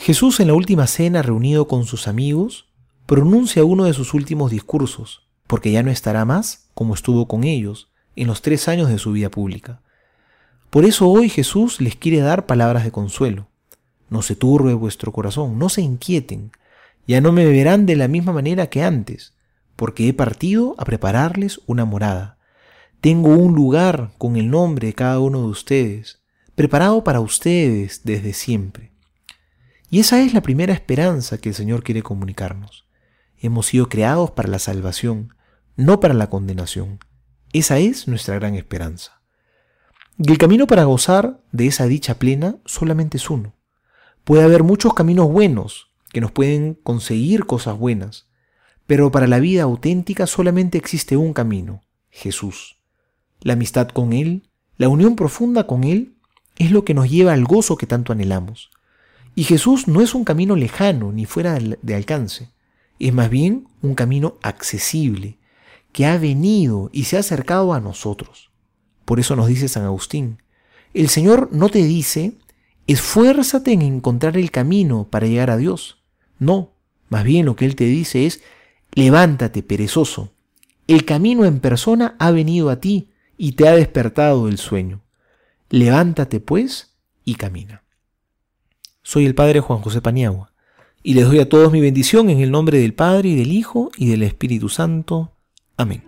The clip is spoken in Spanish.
Jesús en la última cena reunido con sus amigos pronuncia uno de sus últimos discursos, porque ya no estará más como estuvo con ellos en los tres años de su vida pública. Por eso hoy Jesús les quiere dar palabras de consuelo. No se turbe vuestro corazón, no se inquieten, ya no me verán de la misma manera que antes, porque he partido a prepararles una morada. Tengo un lugar con el nombre de cada uno de ustedes, preparado para ustedes desde siempre. Y esa es la primera esperanza que el Señor quiere comunicarnos. Hemos sido creados para la salvación, no para la condenación. Esa es nuestra gran esperanza. Y el camino para gozar de esa dicha plena solamente es uno. Puede haber muchos caminos buenos que nos pueden conseguir cosas buenas, pero para la vida auténtica solamente existe un camino, Jesús. La amistad con Él, la unión profunda con Él, es lo que nos lleva al gozo que tanto anhelamos. Y Jesús no es un camino lejano ni fuera de alcance, es más bien un camino accesible, que ha venido y se ha acercado a nosotros. Por eso nos dice San Agustín, el Señor no te dice, esfuérzate en encontrar el camino para llegar a Dios. No, más bien lo que Él te dice es, levántate, perezoso. El camino en persona ha venido a ti, y te ha despertado el sueño. Levántate pues y camina. Soy el Padre Juan José Paniagua, y les doy a todos mi bendición en el nombre del Padre y del Hijo y del Espíritu Santo. Amén.